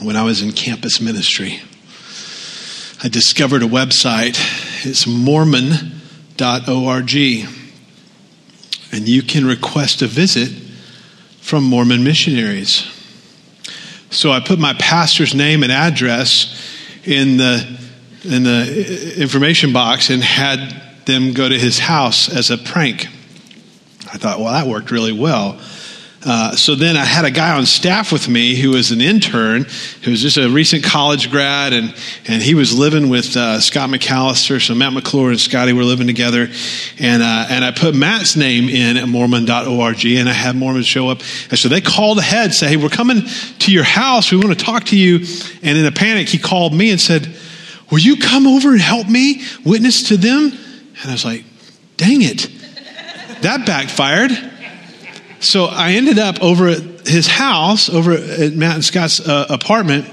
when I was in campus ministry. I discovered a website. It's mormon.org. And you can request a visit from Mormon missionaries. So I put my pastor's name and address in the, in the information box and had them go to his house as a prank. I thought, well, that worked really well. Uh, so then I had a guy on staff with me who was an intern, who was just a recent college grad, and, and he was living with uh, Scott McAllister. So Matt McClure and Scotty were living together. And, uh, and I put Matt's name in at mormon.org, and I had Mormons show up. And so they called ahead, say, hey, we're coming to your house. We want to talk to you. And in a panic, he called me and said, will you come over and help me witness to them? And I was like, dang it. That backfired. So I ended up over at his house, over at Matt and Scott's uh, apartment,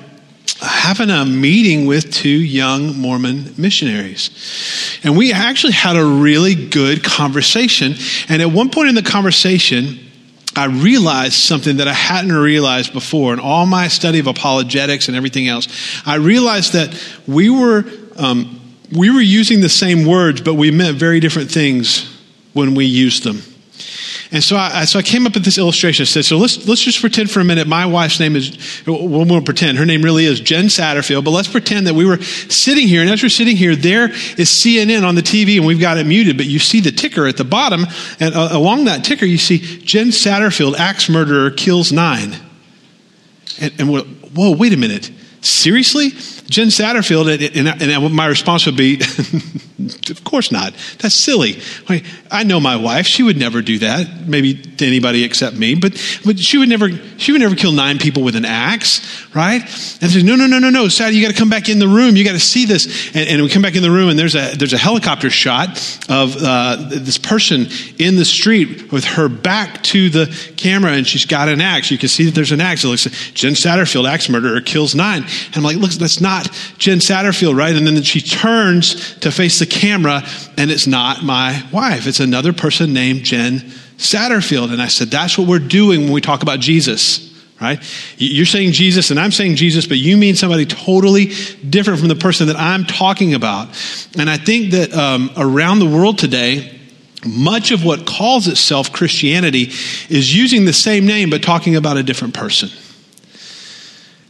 having a meeting with two young Mormon missionaries. And we actually had a really good conversation. And at one point in the conversation, I realized something that I hadn't realized before in all my study of apologetics and everything else. I realized that we were, um, we were using the same words, but we meant very different things when we used them. And so I, so I came up with this illustration. I said, so let's, let's just pretend for a minute my wife's name is, we won't pretend, her name really is Jen Satterfield, but let's pretend that we were sitting here, and as we're sitting here, there is CNN on the TV, and we've got it muted, but you see the ticker at the bottom, and uh, along that ticker, you see Jen Satterfield, axe murderer, kills nine. And, and whoa, wait a minute. Seriously? Jen Satterfield, and, and my response would be, of course not. That's silly. I know my wife; she would never do that. Maybe to anybody except me, but but she would never she would never kill nine people with an axe, right? And says, no, no, no, no, no, Sally, you got to come back in the room. You got to see this. And, and, we come back in the room, and there's a there's a helicopter shot of uh, this person in the street with her back to the camera, and she's got an axe. You can see that there's an axe. It looks like Jen Satterfield, axe murderer, kills nine. And I'm like, look, that's not not Jen Satterfield, right? And then she turns to face the camera, and it's not my wife. It's another person named Jen Satterfield. And I said, that's what we're doing when we talk about Jesus right? You're saying Jesus and I'm saying Jesus, but you mean somebody totally different from the person that I'm talking about. And I think that um, around the world today, much of what calls itself Christianity is using the same name but talking about a different person.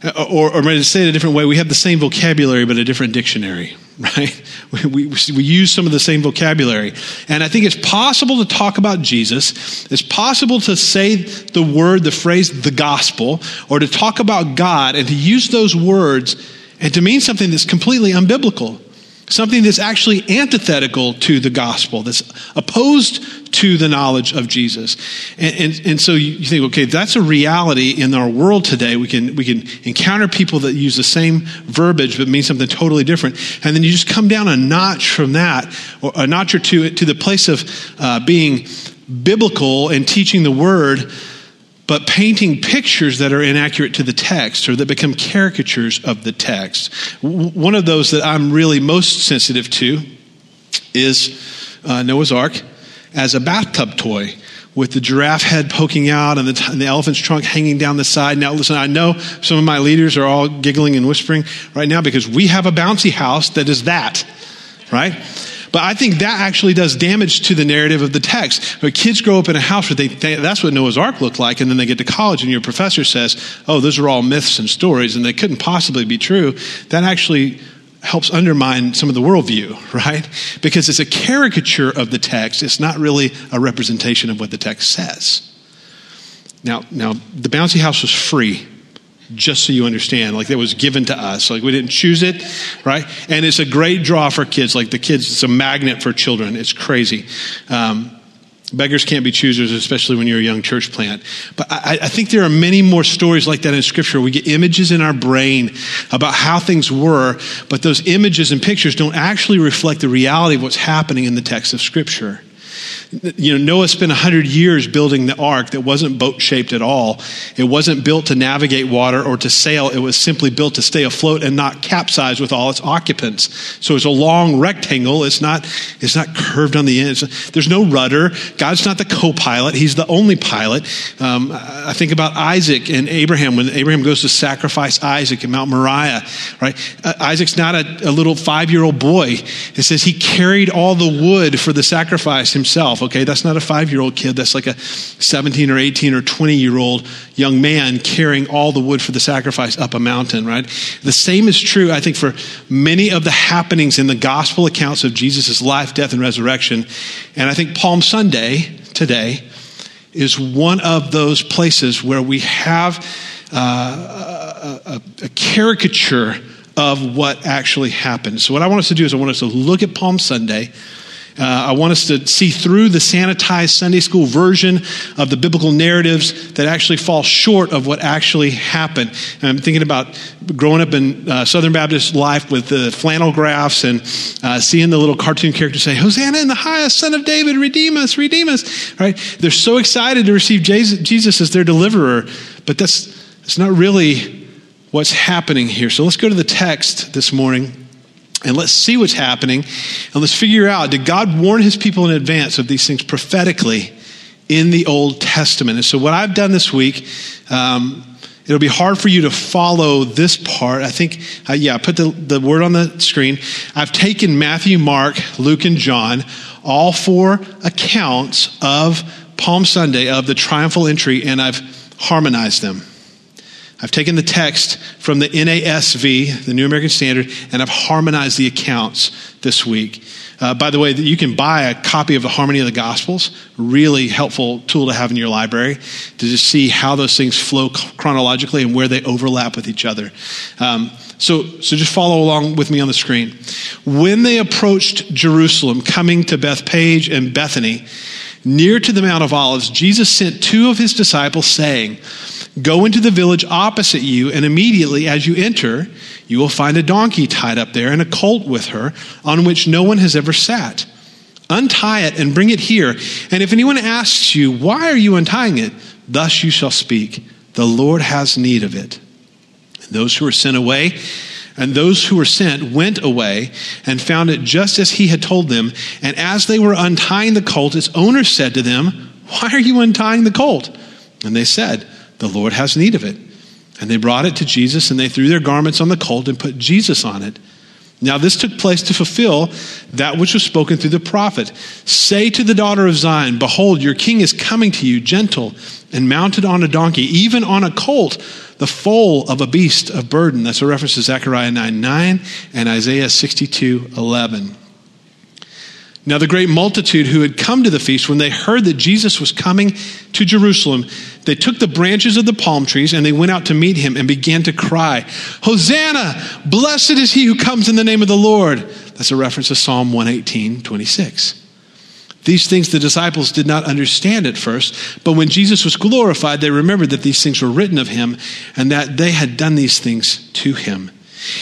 Uh, or, or to say it a different way, we have the same vocabulary but a different dictionary, right? We, we, we, use some of the same vocabulary. And I think it's possible to talk about Jesus. It's possible to say the word, the phrase, the gospel, or to talk about God and to use those words and to mean something that's completely unbiblical. Something that's actually antithetical to the gospel, that's opposed to the knowledge of Jesus. And, and, and, so you think, okay, that's a reality in our world today. We can, we can encounter people that use the same verbiage but mean something totally different. And then you just come down a notch from that, or a notch or two, to the place of uh, being biblical and teaching the word but painting pictures that are inaccurate to the text or that become caricatures of the text. One of those that I'm really most sensitive to is uh, Noah's Ark as a bathtub toy with the giraffe head poking out and the, and the, elephant's trunk hanging down the side. Now, listen, I know some of my leaders are all giggling and whispering right now because we have a bouncy house that is that, right? But I think that actually does damage to the narrative of the text. But kids grow up in a house where they think that's what Noah's Ark looked like, and then they get to college and your professor says, oh, those are all myths and stories, and they couldn't possibly be true. That actually helps undermine some of the worldview, right? Because it's a caricature of the text. It's not really a representation of what the text says. Now, now the bouncy house was free just so you understand. Like that was given to us. Like we didn't choose it, right? And it's a great draw for kids. Like the kids, it's a magnet for children. It's crazy. Um, beggars can't be choosers, especially when you're a young church plant. But I, I, think there are many more stories like that in Scripture. We get images in our brain about how things were, but those images and pictures don't actually reflect the reality of what's happening in the text of Scripture. You know, Noah spent 100 years building the ark that wasn't boat shaped at all. It wasn't built to navigate water or to sail. It was simply built to stay afloat and not capsize with all its occupants. So it's a long rectangle. It's not, it's not curved on the end. there's no rudder. God's not the co pilot, He's the only pilot. Um, I think about Isaac and Abraham when Abraham goes to sacrifice Isaac at Mount Moriah, right? Uh, Isaac's not a, a little five year old boy. It says he carried all the wood for the sacrifice himself. Okay, that's not a five year old kid. That's like a 17 or 18 or 20 year old young man carrying all the wood for the sacrifice up a mountain, right? The same is true, I think, for many of the happenings in the gospel accounts of Jesus' life, death, and resurrection. And I think Palm Sunday today is one of those places where we have uh, a, a, a caricature of what actually happened. So, what I want us to do is I want us to look at Palm Sunday. Uh, I want us to see through the sanitized Sunday school version of the biblical narratives that actually fall short of what actually happened. And I'm thinking about growing up in uh, Southern Baptist life with the flannel graphs and uh, seeing the little cartoon characters say, Hosanna in the highest, Son of David, redeem us, redeem us. Right? They're so excited to receive Jesus as their deliverer, but that's, that's not really what's happening here. So let's go to the text this morning and let's see what's happening and let's figure out did God warn his people in advance of these things prophetically in the Old Testament? And so, what I've done this week, um, it'll be hard for you to follow this part. I think, uh, yeah, I put the, the word on the screen. I've taken Matthew, Mark, Luke, and John, all four accounts of Palm Sunday, of the triumphal entry, and I've harmonized them. I've taken the text from the NASV, the New American Standard, and I've harmonized the accounts this week. Uh, by the way, you can buy a copy of the Harmony of the Gospels. Really helpful tool to have in your library to just see how those things flow chronologically and where they overlap with each other. Um, so, so just follow along with me on the screen. When they approached Jerusalem, coming to Bethphage and Bethany, near to the Mount of Olives, Jesus sent two of his disciples, saying, Go into the village opposite you, and immediately as you enter, you will find a donkey tied up there and a colt with her, on which no one has ever sat. Untie it and bring it here. And if anyone asks you, Why are you untying it? Thus you shall speak, The Lord has need of it. And those who were sent away, and those who were sent went away and found it just as he had told them. And as they were untying the colt, its owner said to them, Why are you untying the colt? And they said, the Lord has need of it. And they brought it to Jesus, and they threw their garments on the colt and put Jesus on it. Now, this took place to fulfill that which was spoken through the prophet. Say to the daughter of Zion, Behold, your king is coming to you, gentle and mounted on a donkey, even on a colt, the foal of a beast of burden. That's a reference to Zechariah 9 9 and Isaiah 62 11. Now, the great multitude who had come to the feast, when they heard that Jesus was coming to Jerusalem, they took the branches of the palm trees and they went out to meet him and began to cry, Hosanna! Blessed is he who comes in the name of the Lord. That's a reference to Psalm 118, 26. These things the disciples did not understand at first, but when Jesus was glorified, they remembered that these things were written of him and that they had done these things to him.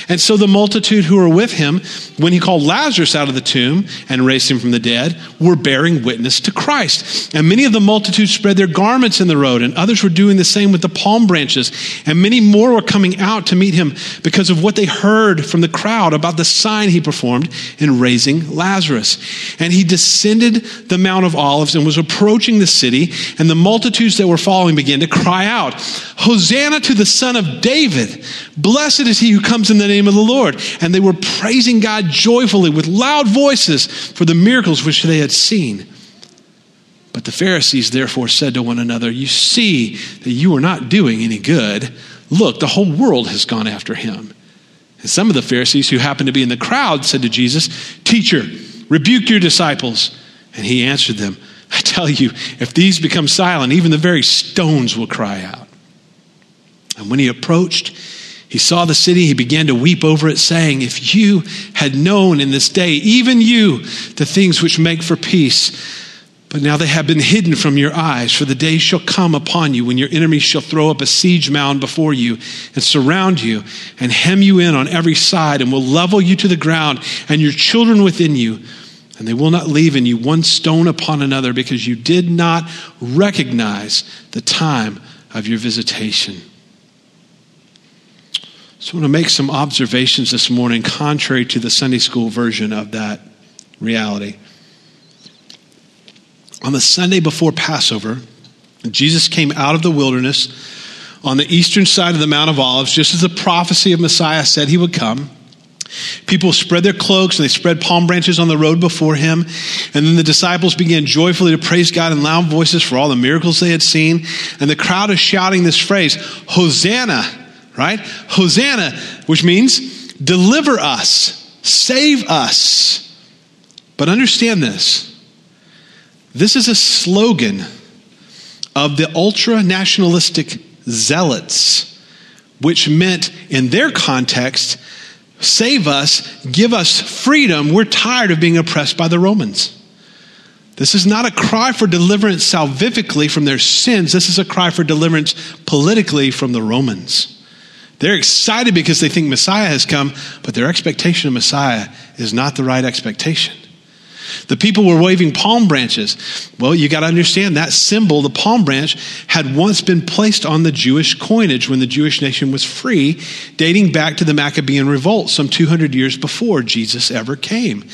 And so the multitude who were with him, when he called Lazarus out of the tomb and raised him from the dead, were bearing witness to Christ. And many of the multitude spread their garments in the road, and others were doing the same with the palm branches. And many more were coming out to meet him because of what they heard from the crowd about the sign he performed in raising Lazarus. And he descended the Mount of Olives and was approaching the city, and the multitudes that were following began to cry out, Hosanna to the Son of David! Blessed is he who comes in the name of the Lord. And they were praising God joyfully with loud voices for the miracles which they had seen. But the Pharisees therefore said to one another, You see that you are not doing any good. Look, the whole world has gone after him. And some of the Pharisees who happened to be in the crowd said to Jesus, Teacher, rebuke your disciples. And he answered them, I tell you, if these become silent, even the very stones will cry out. And when he approached, he saw the city, he began to weep over it, saying, If you had known in this day, even you, the things which make for peace, but now they have been hidden from your eyes, for the day shall come upon you when your enemies shall throw up a siege mound before you and surround you and hem you in on every side and will level you to the ground and your children within you and they will not leave in you one stone upon another because you did not recognize the time of your visitation. So I want to make some observations this morning contrary to the Sunday school version of that reality. On the Sunday before Passover, Jesus came out of the wilderness on the eastern side of the Mount of Olives, just as the prophecy of Messiah said he would come. People spread their cloaks and they spread palm branches on the road before him. And then the disciples began joyfully to praise God in loud voices for all the miracles they had seen. And the crowd is shouting this phrase, Hosanna, right? Hosanna, which means deliver us, save us. But understand this this is a slogan of the ultra nationalistic zealots, which meant in their context, save us, give us freedom. We're tired of being oppressed by the Romans. This is not a cry for deliverance salvifically from their sins. This is a cry for deliverance politically from the Romans. They're excited because they think Messiah has come, but their expectation of Messiah is not the right expectation. The people were waving palm branches. Well, you got to understand that symbol, the palm branch, had once been placed on the Jewish coinage when the Jewish nation was free, dating back to the Maccabean revolt some 200 years before Jesus ever came.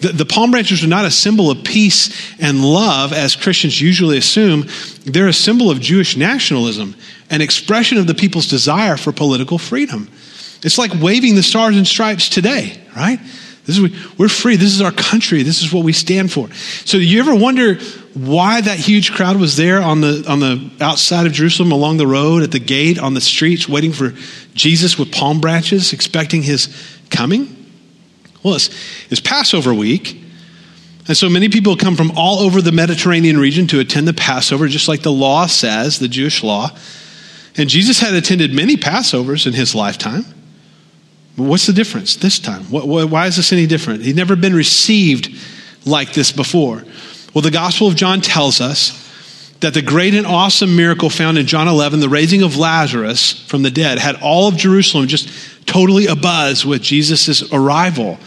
The, the palm branches are not a symbol of peace and love, as Christians usually assume. They're a symbol of Jewish nationalism, an expression of the people's desire for political freedom. It's like waving the stars and stripes today, right? This is, we're free. This is our country. This is what we stand for. So, do you ever wonder why that huge crowd was there on the, on the outside of Jerusalem, along the road, at the gate, on the streets, waiting for Jesus with palm branches, expecting his coming? Well, it's, it's Passover week. And so many people come from all over the Mediterranean region to attend the Passover, just like the law says, the Jewish law. And Jesus had attended many Passovers in his lifetime. What's the difference this time? Why is this any different? He'd never been received like this before. Well, the Gospel of John tells us that the great and awesome miracle found in John 11, the raising of Lazarus from the dead, had all of Jerusalem just totally abuzz with Jesus' arrival.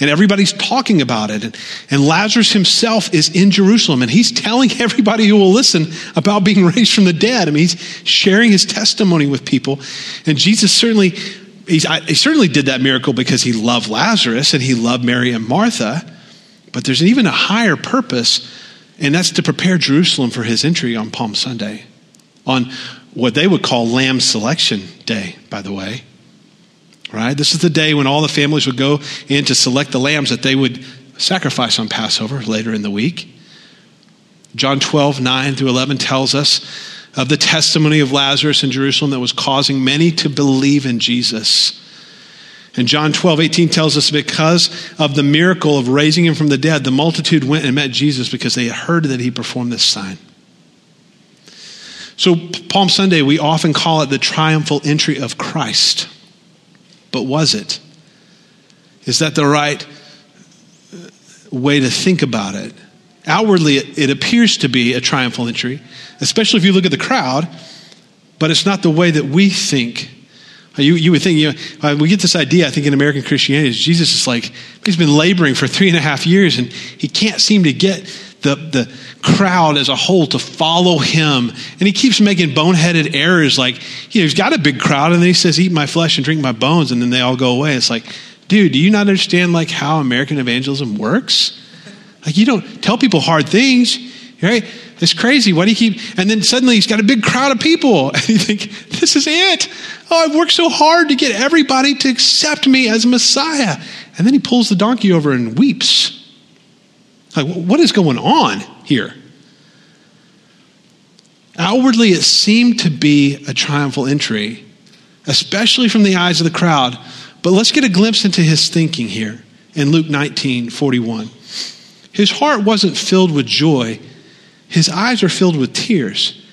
And everybody's talking about it. And, and Lazarus himself is in Jerusalem, and he's telling everybody who will listen about being raised from the dead. I mean, he's sharing his testimony with people. And Jesus certainly he certainly did that miracle because he loved Lazarus and he loved Mary and Martha, but there's even a higher purpose, and that's to prepare Jerusalem for his entry on Palm Sunday, on what they would call Lamb Selection Day, by the way. Right? This is the day when all the families would go in to select the lambs that they would sacrifice on Passover later in the week. John 12, 9 through 11 tells us of the testimony of Lazarus in Jerusalem that was causing many to believe in Jesus. And John 12, 18 tells us because of the miracle of raising him from the dead, the multitude went and met Jesus because they had heard that he performed this sign. So, Palm Sunday, we often call it the triumphal entry of Christ. But was it? Is that the right way to think about it? Outwardly, it, appears to be a triumphal entry, especially if you look at the crowd, but it's not the way that we think. You, you would think, you know, uh, we get this idea, I think, in American Christianity, Jesus is like, he's been laboring for three and a half years and he can't seem to get the, the crowd as a whole to follow him. And he keeps making boneheaded errors like, you know, he's got a big crowd and then he says, eat my flesh and drink my bones, and then they all go away. It's like, dude, do you not understand like how American evangelism works? Like you don't tell people hard things, right? It's crazy. Why do you keep? And then suddenly he's got a big crowd of people, and you think, "This is it." Oh, I've worked so hard to get everybody to accept me as Messiah, and then he pulls the donkey over and weeps. Like, what is going on here? Outwardly, it seemed to be a triumphal entry, especially from the eyes of the crowd. But let's get a glimpse into his thinking here in Luke 19 41. His heart wasn't filled with joy, his eyes were filled with tears.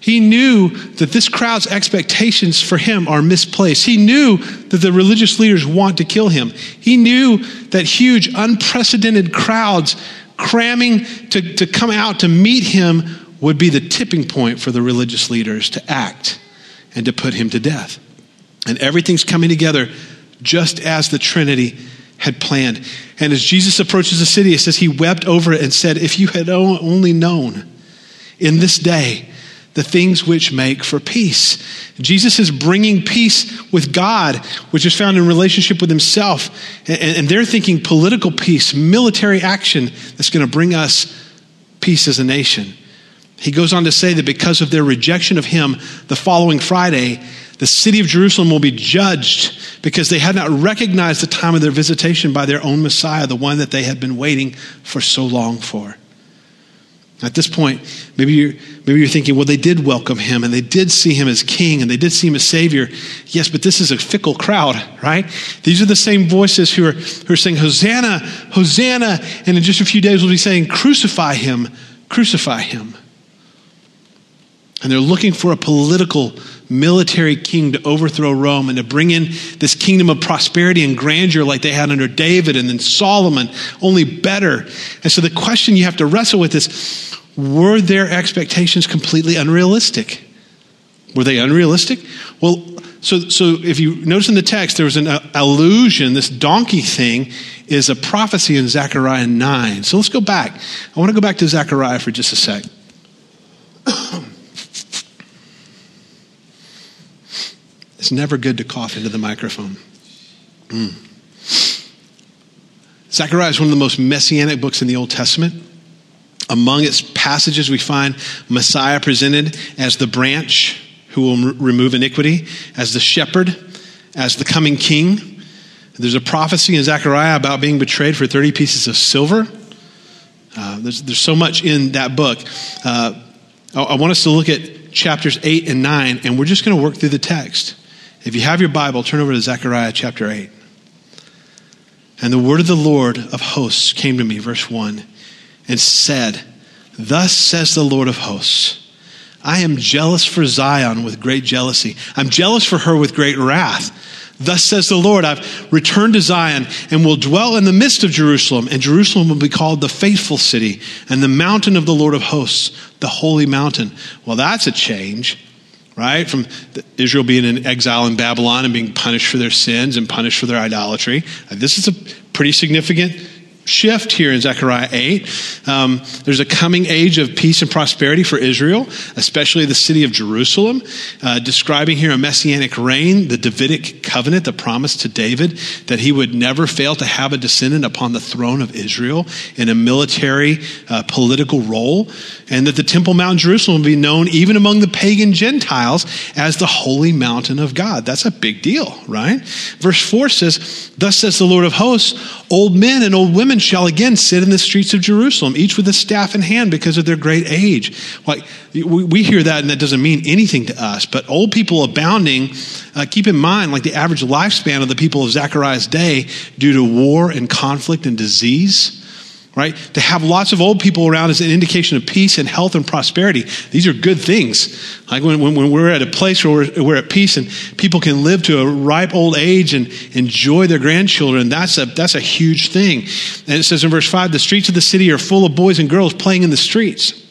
He knew that this crowd's expectations for him are misplaced. He knew that the religious leaders want to kill him. He knew that huge, unprecedented crowds cramming to, to come out to meet him would be the tipping point for the religious leaders to act and to put him to death. And everything's coming together just as the Trinity had planned. And as Jesus approaches the city, it says he wept over it and said, If you had only known in this day the things which make for peace. Jesus is bringing peace with God, which is found in relationship with himself. And, they're thinking political peace, military action that's going to bring us peace as a nation. He goes on to say that because of their rejection of him the following Friday, the city of Jerusalem will be judged because they had not recognized the time of their visitation by their own Messiah, the one that they had been waiting for so long for. At this point, maybe you're, maybe you're thinking, well, they did welcome him and they did see him as king and they did see him as savior. Yes, but this is a fickle crowd, right? These are the same voices who are, who are saying, Hosanna, Hosanna. And in just a few days, we'll be saying, crucify him, crucify him. And they're looking for a political military king to overthrow Rome and to bring in this kingdom of prosperity and grandeur like they had under David and then Solomon, only better. And so the question you have to wrestle with is were their expectations completely unrealistic? Were they unrealistic? Well, so, so if you notice in the text, there was an uh, allusion, this donkey thing is a prophecy in Zechariah 9. So let's go back. I want to go back to Zechariah for just a sec. It's never good to cough into the microphone. Mm. Zechariah is one of the most messianic books in the Old Testament. Among its passages, we find Messiah presented as the branch who will remove iniquity, as the shepherd, as the coming king. There's a prophecy in Zechariah about being betrayed for 30 pieces of silver. Uh, there's, there's so much in that book. Uh, I, I want us to look at chapters 8 and 9, and we're just going to work through the text. If you have your Bible, turn over to Zechariah chapter 8. And the word of the Lord of hosts came to me, verse 1, and said, Thus says the Lord of hosts, I am jealous for Zion with great jealousy. I'm jealous for her with great wrath. Thus says the Lord, I've returned to Zion and will dwell in the midst of Jerusalem, and Jerusalem will be called the faithful city and the mountain of the Lord of hosts, the holy mountain. Well, that's a change right? From Israel being in exile in Babylon and being punished for their sins and punished for their idolatry. Uh, this is a pretty significant shift here in Zechariah 8. Um, there's a coming age of peace and prosperity for Israel, especially the city of Jerusalem, uh, describing here a messianic reign, the Davidic covenant, the promise to David that he would never fail to have a descendant upon the throne of Israel in a military, uh, political role, and that the Temple Mount Jerusalem would be known even among the pagan Gentiles as the holy mountain of God. That's a big deal, right? Verse 4 says, Thus says the Lord of hosts, old men and old women shall again sit in the streets of Jerusalem, each with a staff in hand because of their great age. Like, we hear that and that doesn't mean anything to us, but old people abounding, uh, keep in mind, like the average lifespan of the people of Zechariah's day due to war and conflict and disease right? To have lots of old people around is an indication of peace and health and prosperity. These are good things. Like when, when, when we're at a place where we're, we're, at peace and people can live to a ripe old age and enjoy their grandchildren, that's a, that's a huge thing. And it says in verse 5 the streets of the city are full of boys and girls playing in the streets.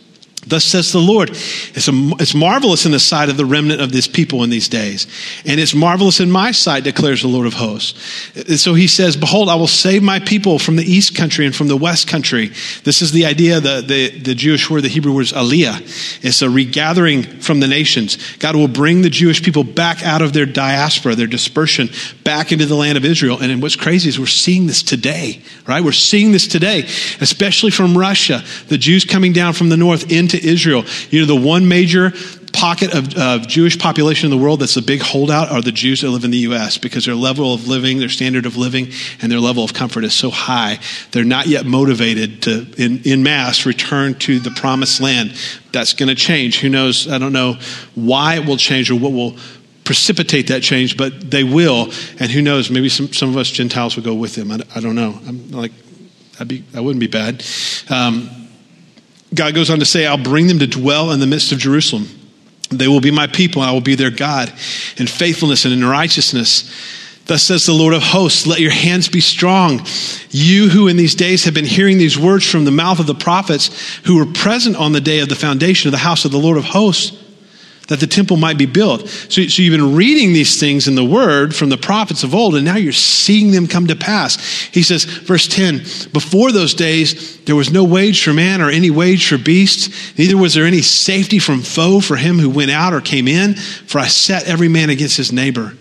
Thus says the Lord. It's, a, it's marvelous in the sight of the remnant of this people in these days. And it's marvelous in my sight, declares the Lord of hosts. And so he says, Behold, I will save my people from the east country and from the west country. This is the idea, the, the, the Jewish word, the Hebrew word is aliyah. It's a regathering from the nations. God will bring the Jewish people back out of their diaspora, their dispersion, back into the land of Israel. And what's crazy is we're seeing this today, right? We're seeing this today, especially from Russia. The Jews coming down from the north into Israel. You know, the one major pocket of, of Jewish population in the world that's a big holdout are the Jews that live in the U.S. because their level of living, their standard of living, and their level of comfort is so high. They're not yet motivated to, in, in mass, return to the promised land. That's going to change. Who knows? I don't know why it will change or what will precipitate that change, but they will. And who knows? Maybe some, some of us Gentiles will go with them. I, I don't know. I'm like, that'd be, that wouldn't be bad. Um, God goes on to say, I'll bring them to dwell in the midst of Jerusalem. They will be my people, and I will be their God in faithfulness and in righteousness. Thus says the Lord of hosts, let your hands be strong. You who in these days have been hearing these words from the mouth of the prophets who were present on the day of the foundation of the house of the Lord of hosts. That the temple might be built. So, so you've been reading these things in the word from the prophets of old, and now you're seeing them come to pass. He says, verse 10 Before those days, there was no wage for man or any wage for beast, neither was there any safety from foe for him who went out or came in, for I set every man against his neighbor.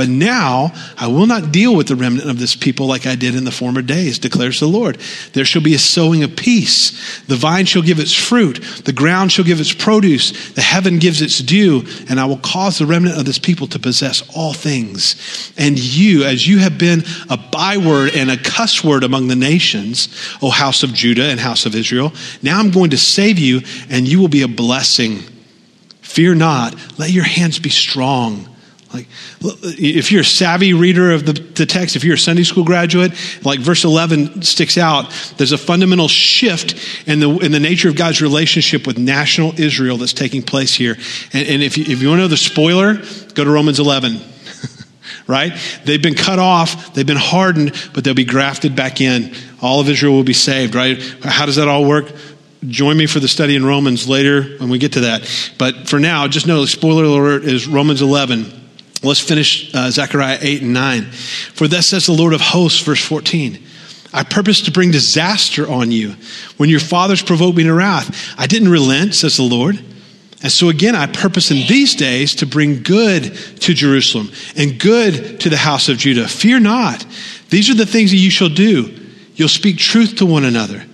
But now I will not deal with the remnant of this people like I did in the former days, declares the Lord. There shall be a sowing of peace. The vine shall give its fruit. The ground shall give its produce. The heaven gives its dew. And I will cause the remnant of this people to possess all things. And you, as you have been a byword and a cuss word among the nations, O house of Judah and house of Israel, now I'm going to save you and you will be a blessing. Fear not. Let your hands be strong. Like, if you're a savvy reader of the, the, text, if you're a Sunday school graduate, like verse 11 sticks out, there's a fundamental shift in the, in the nature of God's relationship with national Israel that's taking place here. And, and if, you, if you want to know the spoiler, go to Romans 11. right? They've been cut off, they've been hardened, but they'll be grafted back in. All of Israel will be saved, right? How does that all work? Join me for the study in Romans later when we get to that. But for now, just know the spoiler alert is Romans 11 Let's finish uh, Zechariah 8 and 9. For thus says the Lord of hosts, verse 14. I purpose to bring disaster on you when your fathers provoked me to wrath. I didn't relent, says the Lord. And so again, I purpose in these days to bring good to Jerusalem and good to the house of Judah. Fear not. These are the things that you shall do. You'll speak truth to one another.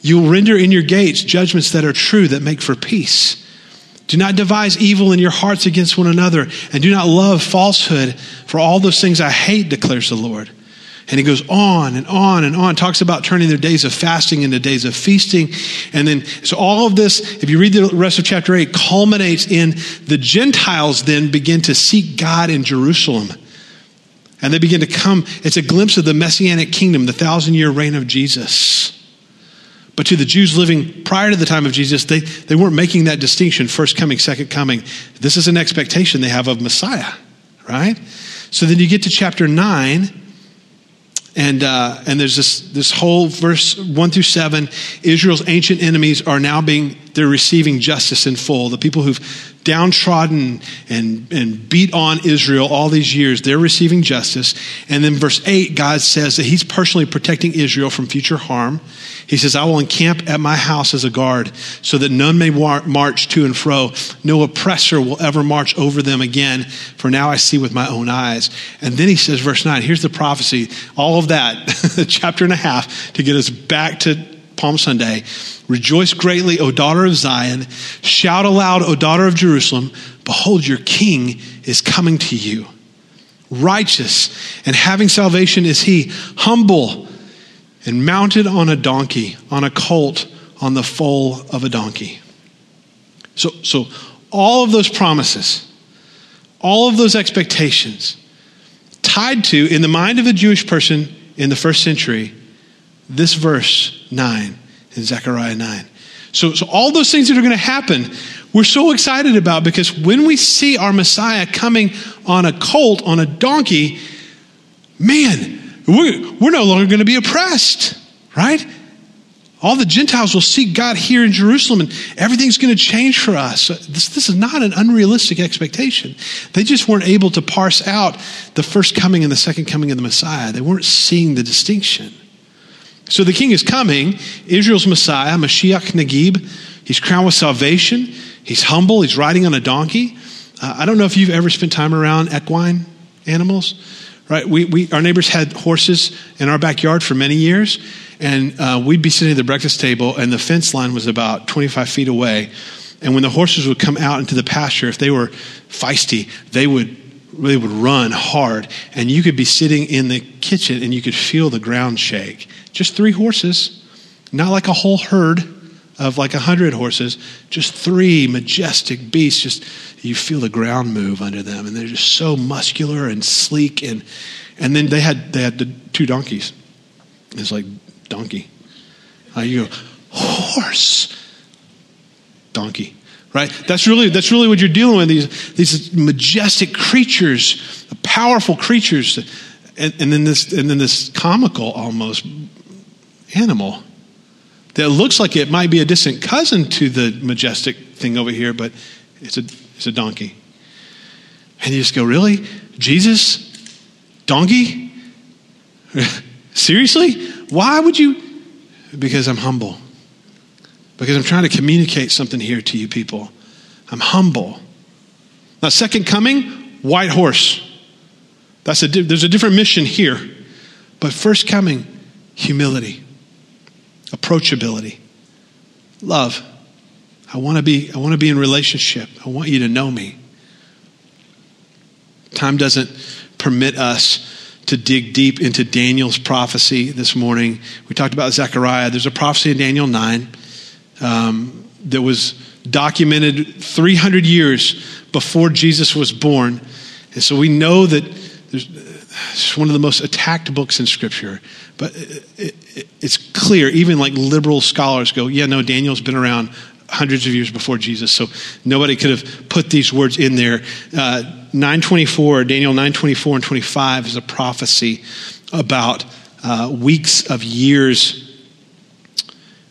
You'll render in your gates judgments that are true, that make for peace. Do not devise evil in your hearts against one another, and do not love falsehood, for all those things I hate, declares the Lord. And he goes on and on and on, talks about turning their days of fasting into days of feasting. And then, so all of this, if you read the rest of chapter 8, culminates in the Gentiles then begin to seek God in Jerusalem. And they begin to come, it's a glimpse of the messianic kingdom, the thousand year reign of Jesus. But to the Jews living prior to the time of Jesus, they, they weren't making that distinction first coming, second coming. This is an expectation they have of Messiah, right? So then you get to chapter 9, and, uh, and there's this, this whole verse 1 through 7. Israel's ancient enemies are now being, they're receiving justice in full. The people who've downtrodden and, and beat on Israel all these years, they're receiving justice. And then verse 8, God says that He's personally protecting Israel from future harm. He says, I will encamp at my house as a guard so that none may march to and fro. No oppressor will ever march over them again, for now I see with my own eyes. And then he says, verse 9, here's the prophecy. All of that, chapter and a half, to get us back to Palm Sunday. Rejoice greatly, O daughter of Zion. Shout aloud, O daughter of Jerusalem. Behold, your king is coming to you. Righteous and having salvation is he, humble and mounted on a donkey, on a colt, on the foal of a donkey. So, so all of those promises, all of those expectations, tied to, in the mind of a Jewish person in the first century, this verse 9 in Zechariah 9. So, so all those things that are going to happen, we're so excited about because when we see our Messiah coming on a colt, on a donkey, man, we're, we're no longer going to be oppressed, right? All the Gentiles will seek God here in Jerusalem and everything's going to change for us. This, this is not an unrealistic expectation. They just weren't able to parse out the first coming and the second coming of the Messiah. They weren't seeing the distinction. So the king is coming, Israel's Messiah, Mashiach Nagid. He's crowned with salvation. He's humble. He's riding on a donkey. Uh, I don't know if you've ever spent time around equine animals, right? We, we, our neighbors had horses in our backyard for many years, and uh, we'd be sitting at the breakfast table, and the fence line was about 25 feet away. And when the horses would come out into the pasture, if they were feisty, they would they would run hard, and you could be sitting in the kitchen and you could feel the ground shake. Just three horses, not like a whole herd of like a hundred horses, just three majestic beasts. Just you feel the ground move under them, and they're just so muscular and sleek. And and then they had they had the two donkeys. It's like donkey. Uh, you go horse, donkey right? That's really, that's really what you're dealing with these, these majestic creatures, powerful creatures, and, and, then this, and then this comical almost animal that looks like it might be a distant cousin to the majestic thing over here, but it's a is a donkey. And you just go, Really? Jesus? Donkey? Seriously? Why would you? Because I'm humble. Because I'm trying to communicate something here to you people. I'm humble. Now, second coming, white horse. That's a, there's a different mission here. But first coming, humility, approachability, love. I want to be I want to be in relationship. I want you to know me. Time doesn't permit us to dig deep into Daniel's prophecy this morning. We talked about Zechariah. There's a prophecy in Daniel 9 um, that was documented 300 years before Jesus was born. And so we know that it's one of the most attacked books in Scripture. But it, it, it's clear, even like liberal scholars go, yeah, no, Daniel's been around hundreds of years before Jesus, so nobody could have put these words in there. Uh, 924, Daniel 924 and 25 is a prophecy about uh, weeks of years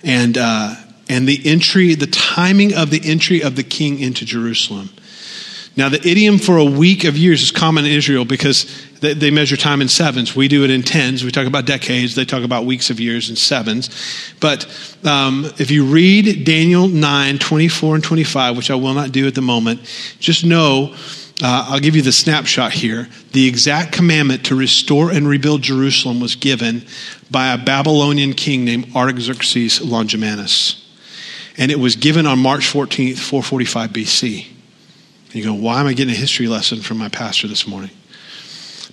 and, uh, and the entry, the timing of the entry of the king into Jerusalem. Now, the idiom for a week of years is common in Israel because they, they, measure time in sevens. We do it in tens. We talk about decades. They talk about weeks of years in sevens. But um, if you read Daniel 9, 24 and 25, which I will not do at the moment, just know uh, I'll give you the snapshot here. The exact commandment to restore and rebuild Jerusalem was given by a Babylonian king named Artaxerxes Longimanus. And it was given on March 14th, 445 BC. And you go, why am I getting a history lesson from my pastor this morning?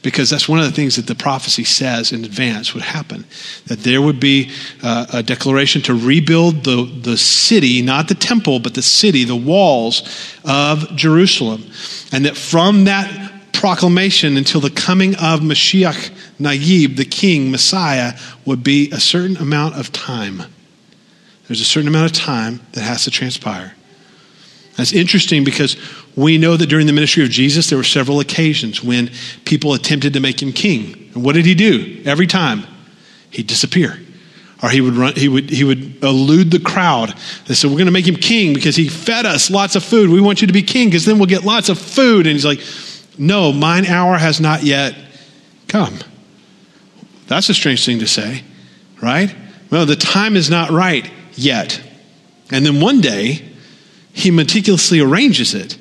Because that's one of the things that the prophecy says in advance would happen. That there would be uh, a declaration to rebuild the, the city, not the temple, but the city, the walls of Jerusalem. And that from that proclamation until the coming of Mashiach Nagid, the king, Messiah, would be a certain amount of time. There's a certain amount of time that has to transpire. That's interesting because we know that during the ministry of Jesus, there were several occasions when people attempted to make him king. And what did he do? Every time, he'd disappear. Or he would run, he would, he would elude the crowd. They said, We're going to make him king because he fed us lots of food. We want you to be king because then we'll get lots of food. And he's like, No, mine hour has not yet come. That's a strange thing to say, right? Well, the time is not right yet. And then one day, he meticulously arranges it.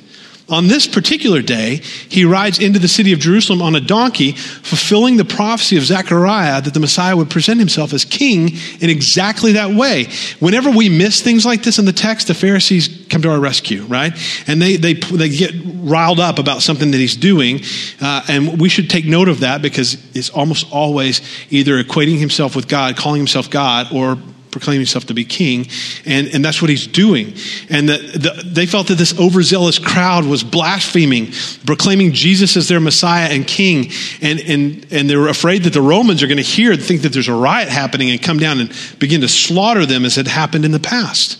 On this particular day, he rides into the city of Jerusalem on a donkey, fulfilling the prophecy of Zechariah that the Messiah would present himself as king in exactly that way. Whenever we miss things like this in the text, the Pharisees come to our rescue, right? And they, they, they get riled up about something that he's doing. Uh, and we should take note of that because it's almost always either equating himself with God, calling himself God, or proclaiming himself to be king, and, and that's what he's doing. And the, the, they felt that this overzealous crowd was blaspheming, proclaiming Jesus as their Messiah and king, and, and, and they were afraid that the Romans are going to hear and think that there's a riot happening and come down and begin to slaughter them as had happened in the past.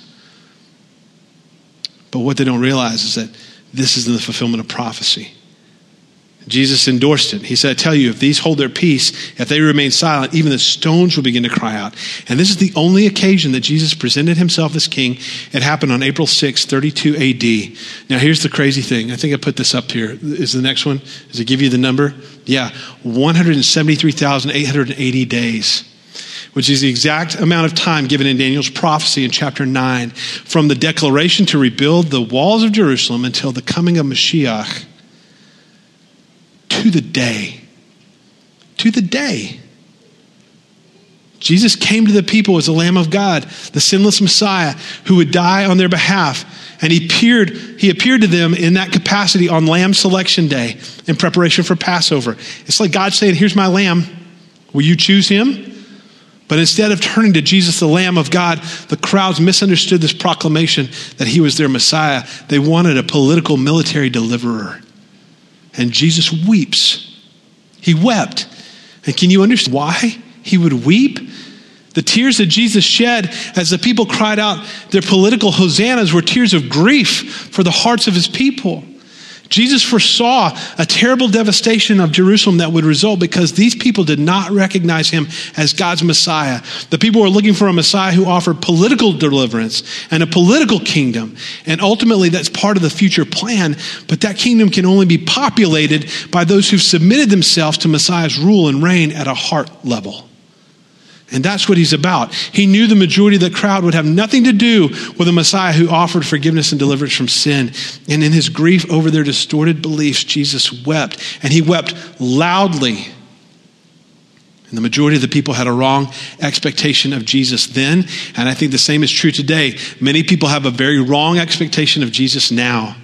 But what they don't realize is that this is the fulfillment of prophecy. Jesus endorsed it. He said, I tell you, if these hold their peace, if they remain silent, even the stones will begin to cry out. And this is the only occasion that Jesus presented himself as king. It happened on April 6, 32 AD. Now, here's the crazy thing. I think I put this up here. Is the next one? Does it give you the number? Yeah, 173,880 days which is the exact amount of time given in Daniel's prophecy in chapter 9, from the declaration to rebuild the walls of Jerusalem until the coming of Mashiach to the day. To the day. Jesus came to the people as the Lamb of God, the sinless Messiah who would die on their behalf. And he appeared, he appeared to them in that capacity on Lamb Selection Day in preparation for Passover. It's like God saying, Here's my Lamb. Will you choose him? But instead of turning to Jesus, the Lamb of God, the crowds misunderstood this proclamation that he was their Messiah. They wanted a political military deliverer. And Jesus weeps. He wept. And can you understand why he would weep? The tears that Jesus shed as the people cried out their political hosannas were tears of grief for the hearts of his people. Jesus foresaw a terrible devastation of Jerusalem that would result because these people did not recognize him as God's Messiah. The people were looking for a Messiah who offered political deliverance and a political kingdom. And ultimately, that's part of the future plan. But that kingdom can only be populated by those who've submitted themselves to Messiah's rule and reign at a heart level. And that's what he's about. He knew the majority of the crowd would have nothing to do with a Messiah who offered forgiveness and deliverance from sin. And in his grief over their distorted beliefs, Jesus wept. And he wept loudly. And the majority of the people had a wrong expectation of Jesus then. And I think the same is true today. Many people have a very wrong expectation of Jesus now.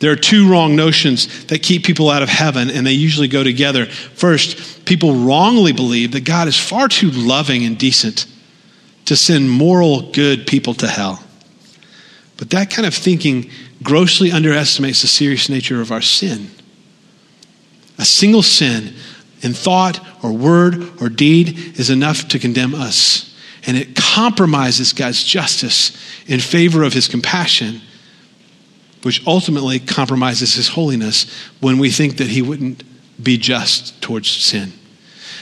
There are two wrong notions that keep people out of heaven, and they usually go together. First, people wrongly believe that God is far too loving and decent to send moral, good people to hell. But that kind of thinking grossly underestimates the serious nature of our sin. A single sin in thought or word or deed is enough to condemn us. And it compromises God's justice in favor of his compassion which ultimately compromises his holiness when we think that he wouldn't be just towards sin.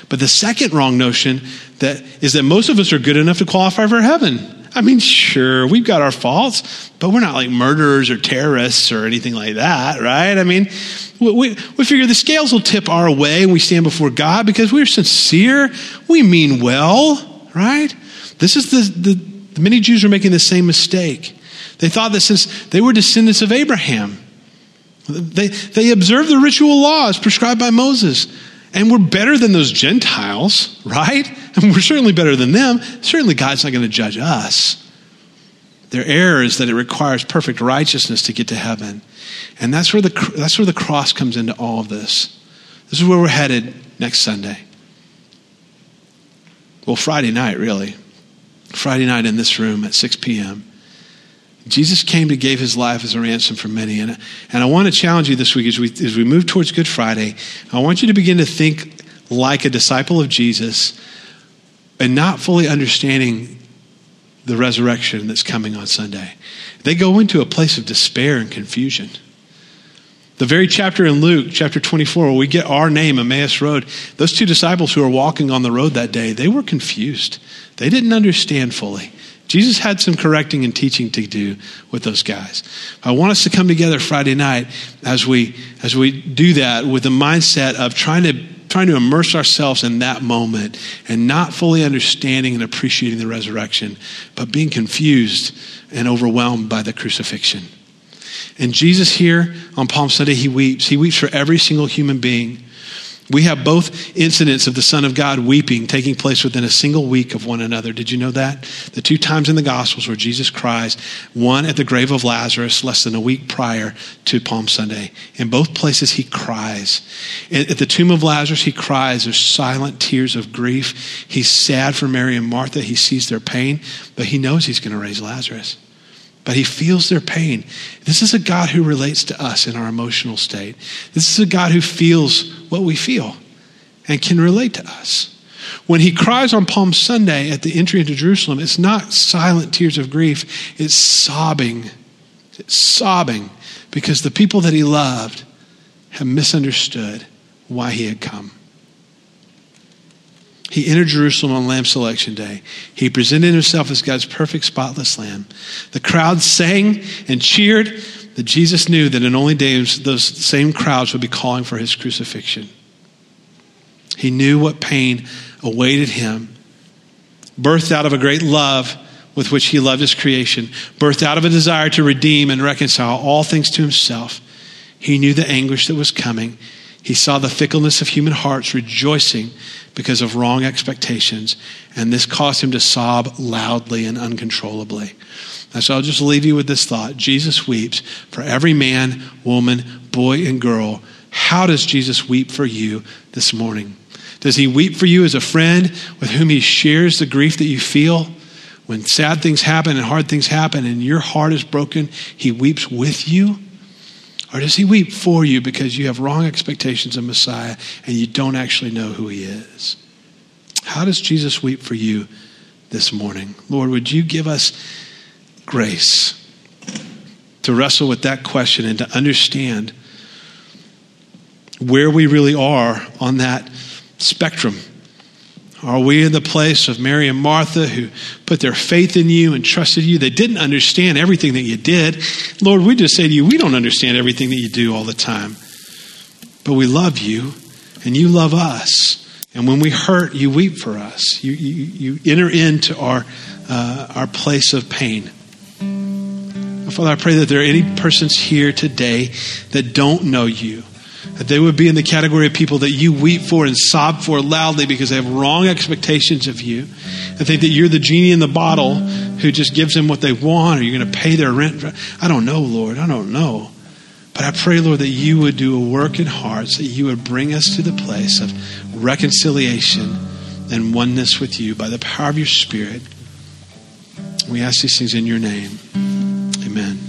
But the second wrong notion that is that most of us are good enough to qualify for heaven. I mean, sure, we've got our faults, but we're not like murderers or terrorists or anything like that, right? I mean, we, we, we figure the scales will tip our way when we stand before God because we're sincere. We mean well, right? This is the, the, the many Jews are making the same mistake. They thought that since they were descendants of Abraham, they, they observed the ritual laws prescribed by Moses. And we're better than those Gentiles, right? And we're certainly better than them. Certainly, God's not going to judge us. Their error is that it requires perfect righteousness to get to heaven. And that's where the, that's where the cross comes into all of this. This is where we're headed next Sunday. Well, Friday night, really. Friday night in this room at 6 p.m. Jesus came to give his life as a ransom for many. And, and I want to challenge you this week as we, as we move towards Good Friday. I want you to begin to think like a disciple of Jesus and not fully understanding the resurrection that's coming on Sunday. They go into a place of despair and confusion. The very chapter in Luke, chapter 24, where we get our name, Emmaus Road, those two disciples who were walking on the road that day, they were confused. They didn't understand fully. Jesus had some correcting and teaching to do with those guys. I want us to come together Friday night as we as we do that with the mindset of trying to trying to immerse ourselves in that moment and not fully understanding and appreciating the resurrection, but being confused and overwhelmed by the crucifixion. And Jesus here on Palm Sunday, he weeps. He weeps for every single human being we have both incidents of the Son of God weeping taking place within a single week of one another. Did you know that? The two times in the Gospels where Jesus cries, one at the grave of Lazarus less than a week prior to Palm Sunday. In both places, he cries. At the tomb of Lazarus, he cries. There's silent tears of grief. He's sad for Mary and Martha. He sees their pain, but he knows he's going to raise Lazarus but he feels their pain. This is a God who relates to us in our emotional state. This is a God who feels what we feel and can relate to us. When he cries on Palm Sunday at the entry into Jerusalem, it's not silent tears of grief, it's sobbing. It's sobbing because the people that he loved have misunderstood why he had come. He entered Jerusalem on Lamb Selection Day. He presented himself as God's perfect, spotless Lamb. The crowd sang and cheered that Jesus knew that in only days those same crowds would be calling for his crucifixion. He knew what pain awaited him, birthed out of a great love with which he loved his creation, birthed out of a desire to redeem and reconcile all things to himself. He knew the anguish that was coming. He saw the fickleness of human hearts rejoicing because of wrong expectations, and this caused him to sob loudly and uncontrollably. And so I'll just leave you with this thought Jesus weeps for every man, woman, boy, and girl. How does Jesus weep for you this morning? Does he weep for you as a friend with whom he shares the grief that you feel? When sad things happen and hard things happen and your heart is broken, he weeps with you? Or does he weep for you because you have wrong expectations of Messiah and you don't actually know who he is? How does Jesus weep for you this morning? Lord, would you give us grace to wrestle with that question and to understand where we really are on that spectrum. Are we in the place of Mary and Martha who put their faith in you and trusted you? They didn't understand everything that you did. Lord, we just say to you, we don't understand everything that you do all the time. But we love you and you love us. And when we hurt, you weep for us. You, you, you enter into our, uh, our place of pain. Father, I pray that there are any persons here today that don't know you that they would be in the category of people that you weep for and sob for loudly because they have wrong expectations of you. I think that you're the genie in the bottle who just gives them what they want, or you're going to pay their rent. I don't know, Lord. I don't know. But I pray, Lord, that you would do a work in hearts, that you would bring us to the place of reconciliation and oneness with you by the power of your Spirit. We ask these things in your name. Amen.